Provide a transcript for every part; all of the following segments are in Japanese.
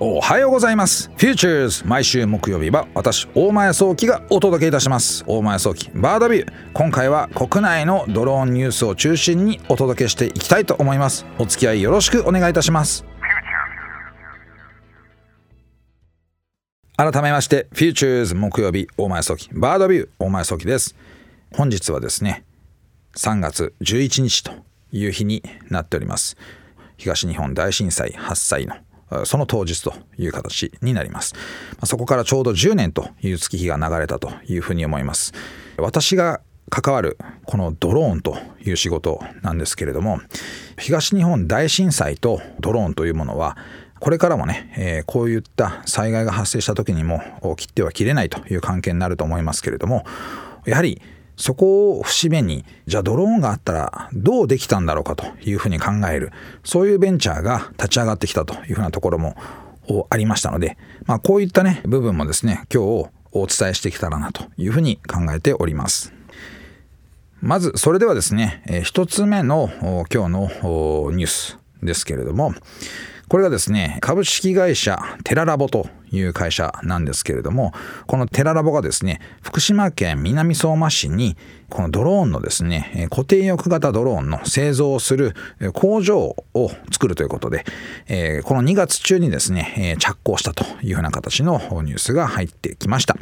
おはようございます。フューチャーズ毎週木曜日は私大前早期がお届けいたします。大前早期バードビュー。今回は国内のドローンニュースを中心にお届けしていきたいと思います。お付き合いよろしくお願いいたします。改めましてフューチャーズ木曜日大前早期バードビュー。大前早期です。本日はですね3月11日という日になっております。東日本大震災発災のその当日という形になります。そこからちょうど10年という月日が流れたというふうに思います。私が関わるこのドローンという仕事なんですけれども東日本大震災とドローンというものはこれからもね、えー、こういった災害が発生した時にも切っては切れないという関係になると思いますけれどもやはりそこを節目にじゃあドローンがあったらどうできたんだろうかというふうに考えるそういうベンチャーが立ち上がってきたというふうなところもありましたので、まあ、こういったね部分もですね今日お伝えしてきたらなというふうに考えております。まずそれではですね、一つ目の今日のニュースですけれどもこれがですね株式会社テララボという会社なんですけれどもこのテララボがですね福島県南相馬市にこのドローンのですね固定翼型ドローンの製造をする工場を作るということでこの2月中にですね着工したというふうな形のニュースが入ってきました。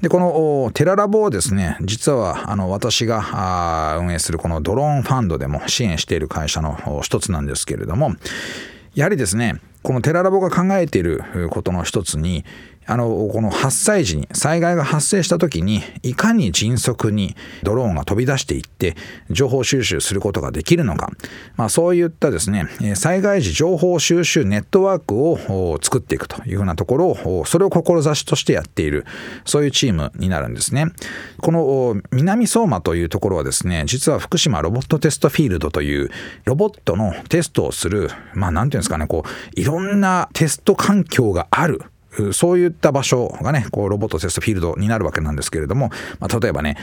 でこのテララボをですね実はあの私が運営するこのドローンファンドでも支援している会社の一つなんですけれどもやはりですねこのテララボが考えていることの一つにあのこの発災時に災害が発生した時にいかに迅速にドローンが飛び出していって情報収集することができるのか、まあ、そういったですね災害時情報収集ネットワークを作っていくというふうなところをそれを志としてやっているそういうチームになるんですね。この南相馬というところはですね実は福島ロボットテストフィールドというロボットのテストをするまあ何ていうんですかねこういろんなテスト環境があるそういった場所がね、こうロボットテストフィールドになるわけなんですけれども、まあ、例えばね、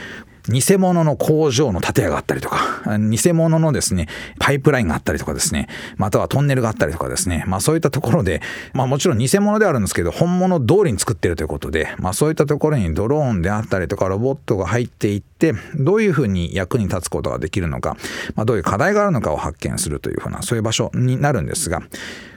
偽物の工場の建屋があったりとか、偽物のですね、パイプラインがあったりとかですね、またはトンネルがあったりとかですね、まあそういったところで、まあもちろん偽物ではあるんですけど、本物通りに作ってるということで、まあそういったところにドローンであったりとかロボットが入っていって、どういうふうに役に立つことができるのか、まあどういう課題があるのかを発見するというふうな、そういう場所になるんですが、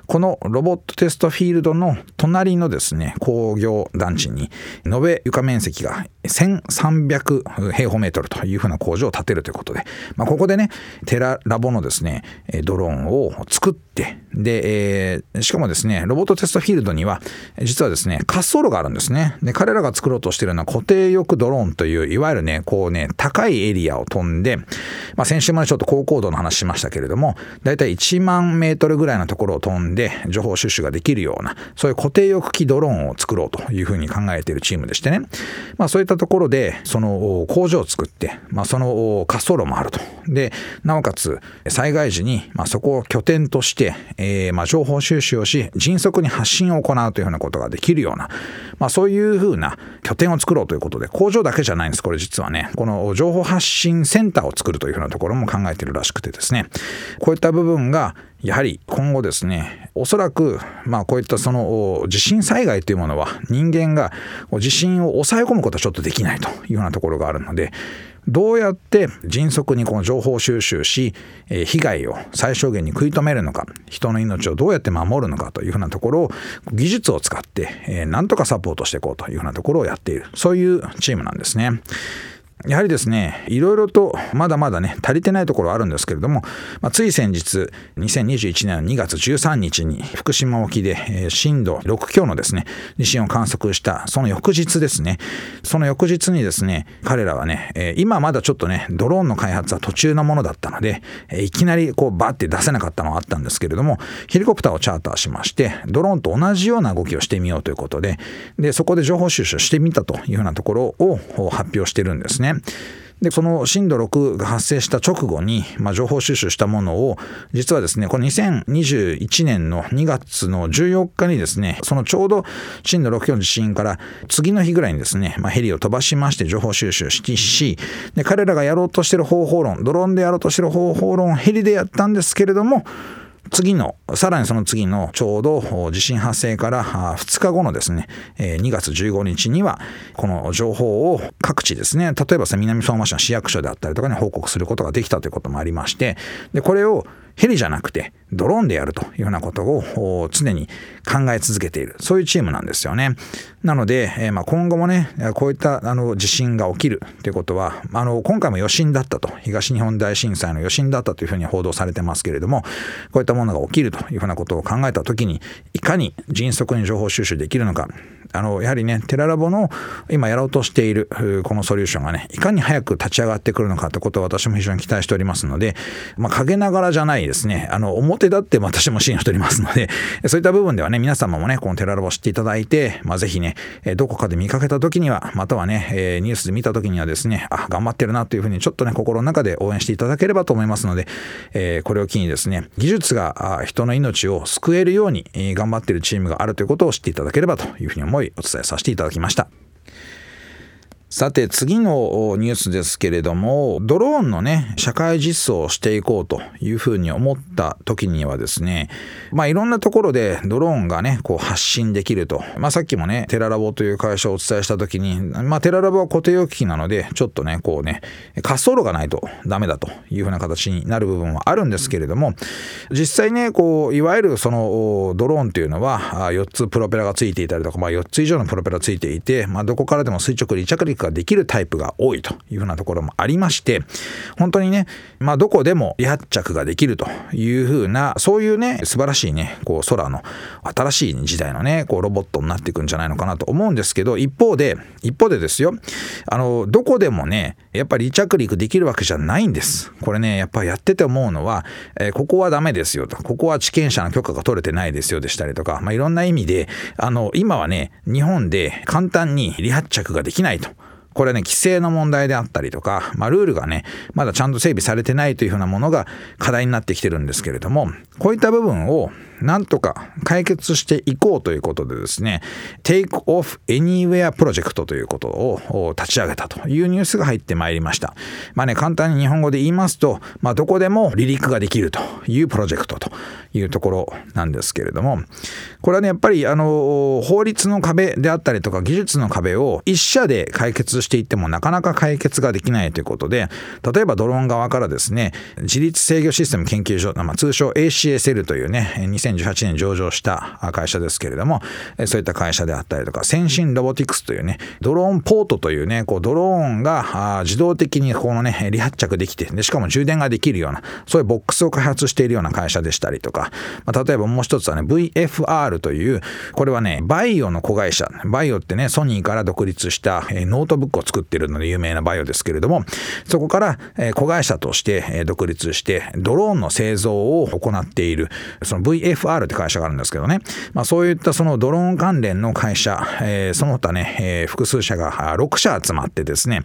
このロボットテストフィールドの隣のですね、工業団地に、延べ床面積が1300平方メートルというふうな工場を建てるということで、まあ、ここでね、テララボのですね、ドローンを作って、で、えー、しかもですね、ロボットテストフィールドには、実はですね、滑走路があるんですね。で、彼らが作ろうとしているのは固定翼ドローンという、いわゆるね、こうね、高いエリアを飛んで、まあ、先週までちょっと高高度の話しましたけれども、だいたい1万メートルぐらいのところを飛んで、で情報収集ができるような、そういう固定翼機ドローンを作ろうというふうに考えているチームでしてね、まあ、そういったところで、その工場を作って、まあ、その滑走路もあると。で、なおかつ、災害時に、まあ、そこを拠点として、えー、まあ情報収集をし、迅速に発信を行うというふうなことができるような、まあ、そういうふうな拠点を作ろうということで、工場だけじゃないんです、これ実はね。この情報発信センターを作るというふうなところも考えているらしくてですね、こういった部分が、やはり今後ですね、おそらく、まあこういったその地震災害というものは人間が地震を抑え込むことはちょっとできないというようなところがあるので、どうやって迅速にこの情報収集し、被害を最小限に食い止めるのか、人の命をどうやって守るのかというふうなところを技術を使って、なんとかサポートしていこうというふうなところをやっている、そういうチームなんですね。やはりですね、いろいろとまだまだね、足りてないところあるんですけれども、まあ、つい先日、2021年の2月13日に福島沖で、えー、震度6強のですね、地震を観測した、その翌日ですね、その翌日にですね、彼らはね、えー、今まだちょっとね、ドローンの開発は途中のものだったので、えー、いきなりこうバッて出せなかったのはあったんですけれども、ヘリコプターをチャーターしまして、ドローンと同じような動きをしてみようということで、で、そこで情報収集してみたというようなところを発表してるんですね。で、その震度6が発生した直後に、まあ、情報収集したものを、実はですね、この2021年の2月の14日にですね、そのちょうど震度6強の地震から次の日ぐらいにですね、まあ、ヘリを飛ばしまして情報収集し、で、彼らがやろうとしている方法論、ドローンでやろうとしている方法論をヘリでやったんですけれども、次の、さらにその次のちょうど地震発生から2日後のですね、2月15日には、この情報を各地ですね、例えば南相馬市の市役所であったりとかに報告することができたということもありまして、で、これをヘリじゃなくてドローンでやるというようなことを常に考え続けているそういうチームなんですよね。なので、えー、まあ今後もねこういったあの地震が起きるということはあの今回も余震だったと東日本大震災の余震だったというふうに報道されてますけれどもこういったものが起きるというふうなことを考えた時にいかに迅速に情報収集できるのか。あのやはりねテララボの今やろうとしているこのソリューションがねいかに早く立ち上がってくるのかということを私も非常に期待しておりますので、まあ、陰ながらじゃないですね。あの表立って私も支援しておりますので そういった部分ではね皆様もねこのテララボを知っていただいて、まあ、ぜひねどこかで見かけた時にはまたはねニュースで見た時にはですねあ頑張ってるなというふうにちょっとね心の中で応援していただければと思いますので、えこれを機にですね技術が人の命を救えるように頑張っているチームがあるということを知っていただければというふうに思いお伝えさせていただきました。さて次のニュースですけれどもドローンのね社会実装をしていこうというふうに思った時にはですねまあいろんなところでドローンがねこう発信できると、まあ、さっきもねテララボという会社をお伝えした時にまあテララボは固定用機器なのでちょっとねこうね滑走路がないとダメだというふうな形になる部分はあるんですけれども実際ねこういわゆるそのドローンというのは4つプロペラがついていたりとか、まあ、4つ以上のプロペラついていて、まあ、どこからでも垂直離着陸ができるタイプが多いというふうなところもありまして本当にね、まあ、どこでも離発着ができるというふうなそういうね素晴らしいねこう空の新しい時代のねこうロボットになっていくんじゃないのかなと思うんですけど一方で一方でですよあのどこでもねやっぱり離着陸できるわけじゃないんですこれねやっぱやってて思うのは、えー、ここはダメですよとここは地権者の許可が取れてないですよでしたりとか、まあ、いろんな意味であの今はね日本で簡単に離発着ができないと。これね、規制の問題であったりとか、まあ、ルールがね、まだちゃんと整備されてないというふうなものが課題になってきてるんですけれども、こういった部分をなんとか解決していこうということでですね、Take Off Anywhere プロジェクトということを立ち上げたというニュースが入ってまいりました。まあね、簡単に日本語で言いますと、まあ、どこでも離陸ができるというプロジェクトというところなんですけれども、これはね、やっぱりあの、法律の壁であったりとか技術の壁を一社で解決していってもなかなか解決ができないということで、例えばドローン側からですね、自律制御システム研究所、まあ、通称 ACSL というね、2018年上場した会社ですけれども、そういった会社であったりとか、先進ロボティクスというね、ドローンポートというね、こうドローンが自動的にこのね、離発着できて、でしかも充電ができるような、そういうボックスを開発しているような会社でしたりとか、まあ、例えばもう一つはね、VFR という、これはね、 VAIO の子会社、 VAIO ってね、ソニーから独立したノートブックを作ってるので有名な VAIO ですけれども、そこから子会社として独立して、ドローンの製造を行っている、その VFR って会社があるんですけどね、まあ、そういったそのドローン関連の会社、え、その他ね、え、複数社が6社集まってですね、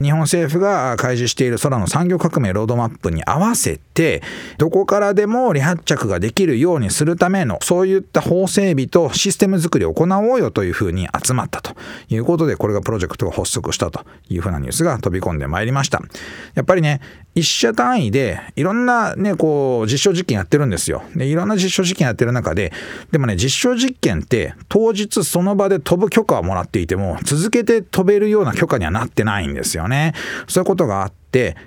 日本政府が開示している空の産業革命ロードマップに合わせて、どこからでも離発着ができるようにするための、そういった法整備とシステム作りを行おうよというふうに集まったということで、これがプロジェクトが発足したというふうなニュースが飛び込んでまいりました。やっぱりね、一社単位でいろんなね、こう、実証実験やってるんですよ。で、いろんな実証実験やってる中で、でもね、実証実験って当日その場で飛ぶ許可をもらっていても、続けて飛べるような許可にはなってないんですよね。そういうことがあって、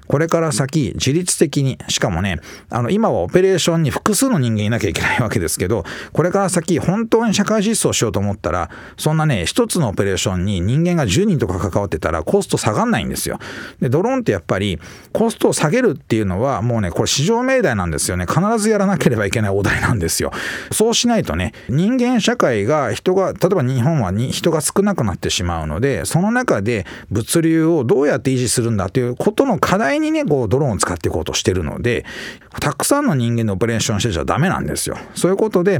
これから先自律的にしかもねあの今はオペレーションに複数の人間いなきゃいけないわけですけどこれから先本当に社会実装しようと思ったらそんなね一つのオペレーションに人間が10人とか関わってたらコスト下がんないんですよ。でドローンってやっぱりコストを下げるっていうのはもうねこれ市場命題なんですよね。必ずやらなければいけないお題なんですよ。そうしないとね人間社会が人が例えば日本は人が少なくなってしまうのでその中で物流をどうやって維持するんだということのの課題にね、こうドローンを使っていこうとしてるので、たくさんの人間でオペレーションしてちゃダメなんですよ。そういうことで、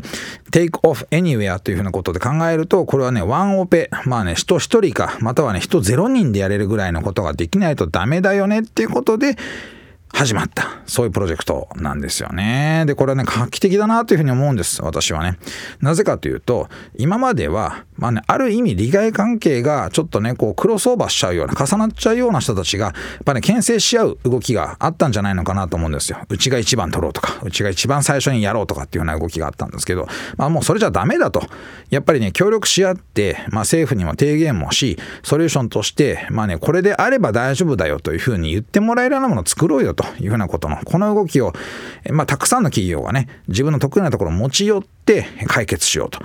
take off anywhere というふうなことで考えると、これはね、ワンオペ、まあね、人1人か、またはね、人0人でやれるぐらいのことができないとダメだよねっていうことで、始まった。そういうプロジェクトなんですよね。で、これはね、画期的だなというふうに思うんです。私はね。なぜかというと、今までは、まあね、ある意味利害関係がちょっとね、こうクロスオーバーしちゃうような、重なっちゃうような人たちが、やっぱね、牽制し合う動きがあったんじゃないのかなと思うんですよ。うちが一番取ろうとか、うちが一番最初にやろうとかっていうような動きがあったんですけど、まあもうそれじゃダメだと。やっぱりね、協力し合って、まあ政府にも提言もし、ソリューションとして、まあね、これであれば大丈夫だよというふうに言ってもらえるようなものを作ろうよとというふうなことの、この動きを、まあたくさんの企業がね、自分の得意なところを持ち寄って解決しようと。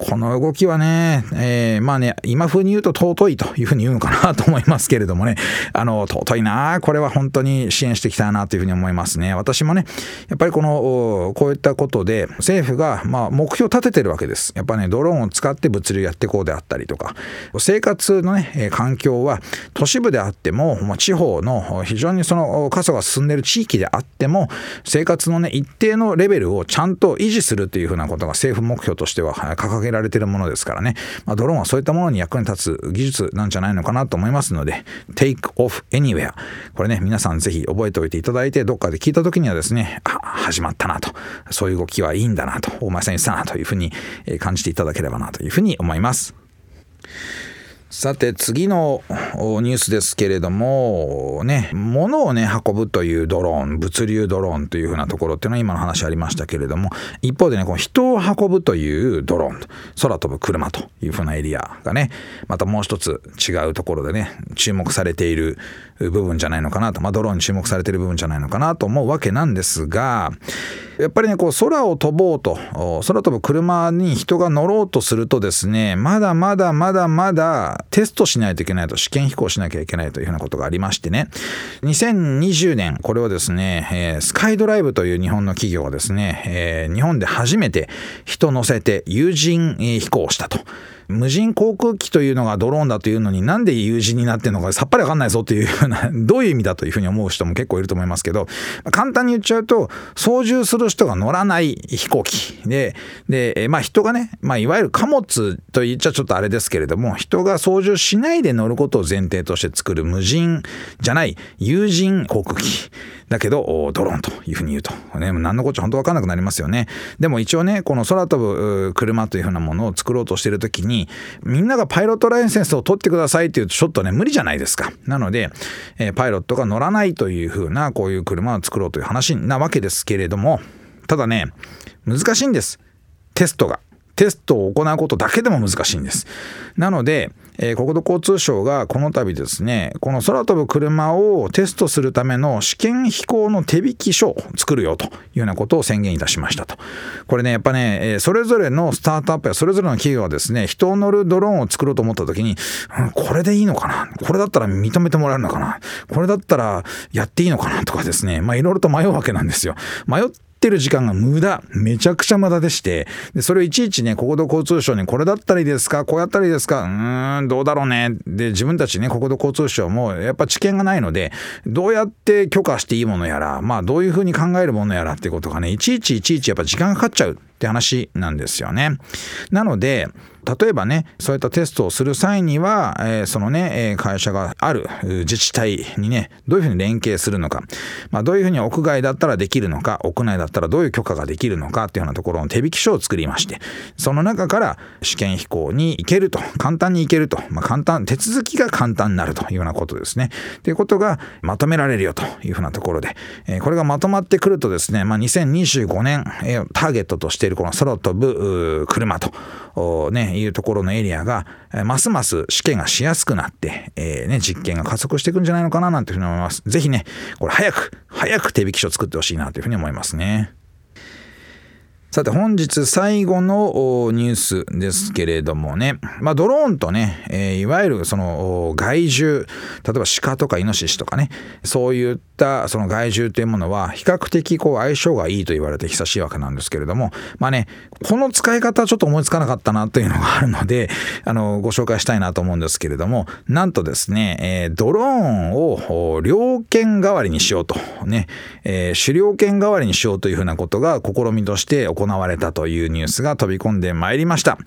この動きはね、えー、まあね、今風に言うと尊いというふうに言うのかなと思いますけれどもね、あの、尊いなこれは本当に支援していきたいなというふうに思いますね。私もね、やっぱりこの、こういったことで、政府が、まあ、目標を立ててるわけです。やっぱね、ドローンを使って物流やっていこうであったりとか、生活のね、環境は都市部であっても、ま、地方の非常にその過疎が進んでる地域であっても、生活のね、一定のレベルをちゃんと維持するというふうなことが政府目標としては掲げげられているものですからね、まあ、ドローンはそういったものに役に立つ技術なんじゃないのかなと思いますので Take off anywhere これね皆さんぜひ覚えておいていただいてどっかで聞いた時にはですねあ始まったなと。そういう動きはいいんだなと大前さん言ってたなというふうに感じていただければなというふうに思います。さて次のニュースですけれどもね物をね運ぶというドローン物流ドローンというふうなところっていうのは今の話ありましたけれども一方でねこの人を運ぶというドローン空飛ぶ車というふうなエリアがねまたもう一つ違うところでね注目されている部分じゃないのかなと、まあ、ドローンに注目されている部分じゃないのかなと思うわけなんですがやっぱりねこう空を飛ぼうと空飛ぶ車に人が乗ろうとするとですねまだまだまだまだテストしないといけないと試験飛行しなきゃいけないというふうなことがありましてね2020年これをですね、スカイドライブという日本の企業がですね、日本で初めて人乗せて有人飛行したと。無人航空機というのがドローンだというのになんで有人になってるのかさっぱりわかんないぞというふうな どういう意味だというふうに思う人も結構いると思いますけど簡単に言っちゃうと操縦する人が乗らない飛行機でで、まあ、人がね、まあ、いわゆる貨物と言っちゃちょっとあれですけれども人が操縦しないで乗ることを前提として作る無人じゃない有人航空機だけどドローンというふうに言うと、ね、何のこっちゃ本当分かんなくなりますよね。でも一応ねこの空飛ぶ車というふうなものを作ろうとしている時にみんながパイロットライセンスを取ってくださいっていうとちょっとね無理じゃないですか。なので、えー、パイロットが乗らないというふうなこういう車を作ろうという話なわけですけれどもただね難しいんです。テストが。テストを行うことだけでも難しいんです。なのでえー、国土交通省がこの度ですねこの空飛ぶ車をテストするための試験飛行の手引き書を作るよというようなことを宣言いたしましたと。これねやっぱねそれぞれのスタートアップやそれぞれの企業はですね人を乗るドローンを作ろうと思った時に、うん、これでいいのかな？これだったら認めてもらえるのかな？これだったらやっていいのかな？とかですねまあいろいろと迷うわけなんですよ。迷っってる時間が無駄。めちゃくちゃ無駄でして、でそれをいちいちね、国土交通省にこれだったらいいですか？こうやったらいいですか？うーん、どうだろうね。で、自分たちね、国土交通省もやっぱ知見がないので、どうやって許可していいものやら、まあどういうふうに考えるものやらってことがね、いちいちいちいちやっぱ時間かかっちゃうって話なんですよね。なので、例えばねそういったテストをする際には、えー、そのね会社がある自治体にねどういうふうに連携するのか、まあ、どういうふうに屋外だったらできるのか屋内だったらどういう許可ができるのかっていうようなところの手引き書を作りましてその中から試験飛行に行けると簡単に行けると、まあ、簡単手続きが簡単になるというようなことですねということがまとめられるよというふうなところで、えー、これがまとまってくるとですね、まあ、2025年、えー、ターゲットとしているこの空飛ぶ車と、ね、いうところのエリアが、ますます試験がしやすくなって、えー、ね、実験が加速していくんじゃないのかななんていうふうに思います。ぜひね、これ早く、早く手引き書作ってほしいなというふうに思いますね。さて本日最後のニュースですけれどもね、まあ、ドローンとね、えー、いわゆるその害獣例えば鹿とかイノシシとかねそういったその害獣というものは比較的こう相性がいいと言われて久しいわけなんですけれどもまあねこの使い方はちょっと思いつかなかったなというのがあるので あのご紹介したいなと思うんですけれどもなんとですね、えー、ドローンを猟犬代わりにしようとね、えー、狩猟犬代わりにしようというふうなことが試みとして行われたというニュースが飛び込んでまいりました。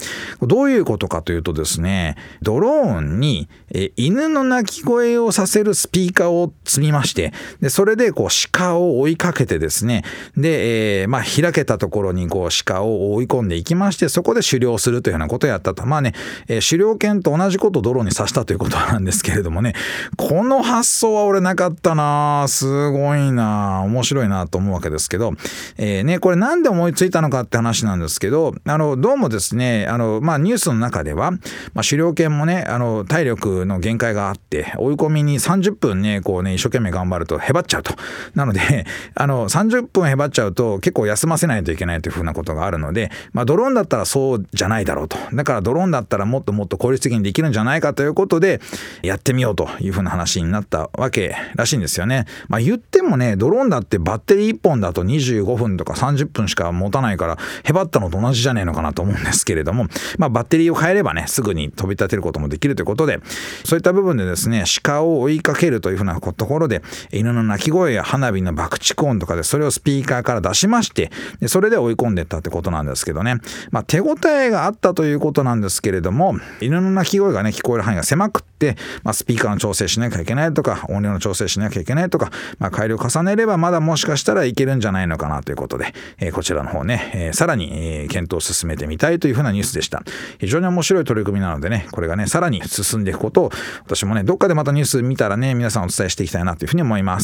どういうことかというとですね、ドローンにえ犬の鳴き声をさせるスピーカーを積みまして、でそれでこう鹿を追いかけてですねで、えー、まあ、開けたところにこう鹿を追い込んでいきましてそこで狩猟するというようなことをやったと。まあね、えー、狩猟犬と同じことをドローンに刺したということなんですけれどもねこの発想は俺なかったなすごいな面白いなと思うわけですけど、えー、ねこれなんで思いついたのかって話なんですけどあのどうもですねあの、まあ、ニュースの中では、まあ、狩猟犬もねあの体力の限界があって追い込みに30分ねこうね一生懸命頑張るとへばっちゃうとなのであの30分へばっちゃうと 結構休ませないといけないというふうなことがあるので、まあ、ドローンだったらそうじゃないだろうとだからドローンだったらもっともっと効率的にできるんじゃないかということでやってみようというふうな話になったわけらしいんですよね。まあ、言ってもねドローンだってバッテリー1本だと25分とか30分しか持たないからへばったのと同じじゃねえのかなと思うんですけれども、まあ、バッテリーを変えればねすぐに飛び立てることもできるということでそういった部分でですね鹿を追いかけるというふうなところで犬の鳴き声や花火の爆竹音とかでそれをスピーカーから出しましてでそれで追い込んでったってことなんですけどね、まあ、手応えがあったということなんですけれども犬の鳴き声がね聞こえる範囲が狭くって、まあ、スピーカーの調整しなきゃいけないとか音量の調整しなきゃいけないとか、まあ、改良を重ねればまだもしかしたらいけるんじゃないのかなということで、えー、こちらの方ね、えー、さらに、えー、検討を進めてみたいというふうなニュースでした。非常に面白い取り組みなのでねこれがねさらに進んでいくことを私もねどっかでまたニュース見たらね皆さんお伝えしていきたいなというふうに思います。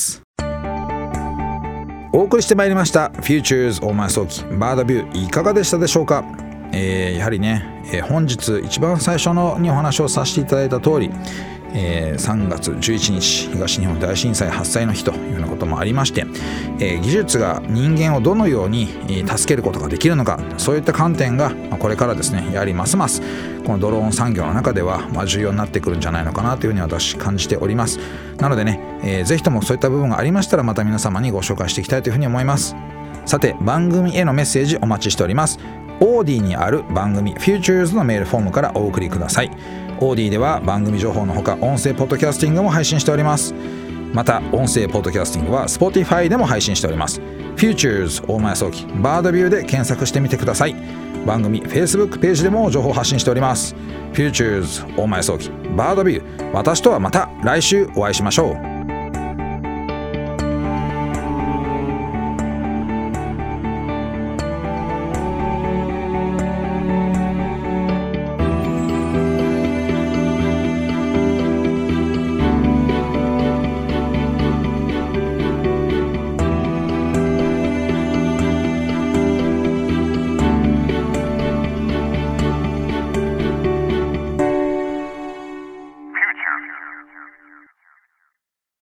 お送りしてまいりました Futures 大前早期バードビューいかがでしたでしょうか、えー、やはりね、えー、本日一番最初のにお話をさせていただいた通りえー、3月11日東日本大震災発災の日というようなこともありまして、えー、技術が人間をどのように助けることができるのかそういった観点がこれからですねやはりますますこのドローン産業の中ではま重要になってくるんじゃないのかなというふうに私感じております。なのでね、えー、ぜひともそういった部分がありましたらまた皆様にご紹介していきたいというふうに思います。さて番組へのメッセージお待ちしております。オーディにある番組 Futures のメールフォームからお送りください。オーディでは番組情報のほか音声ポッドキャスティングも配信しております。また音声ポッドキャスティングは Spotify でも配信しております。Futures 大前早期バードビューで検索してみてください。番組 Facebook ページでも情報発信しております。Futures 大前早期バードビュー。私とはまた来週お会いしましょう。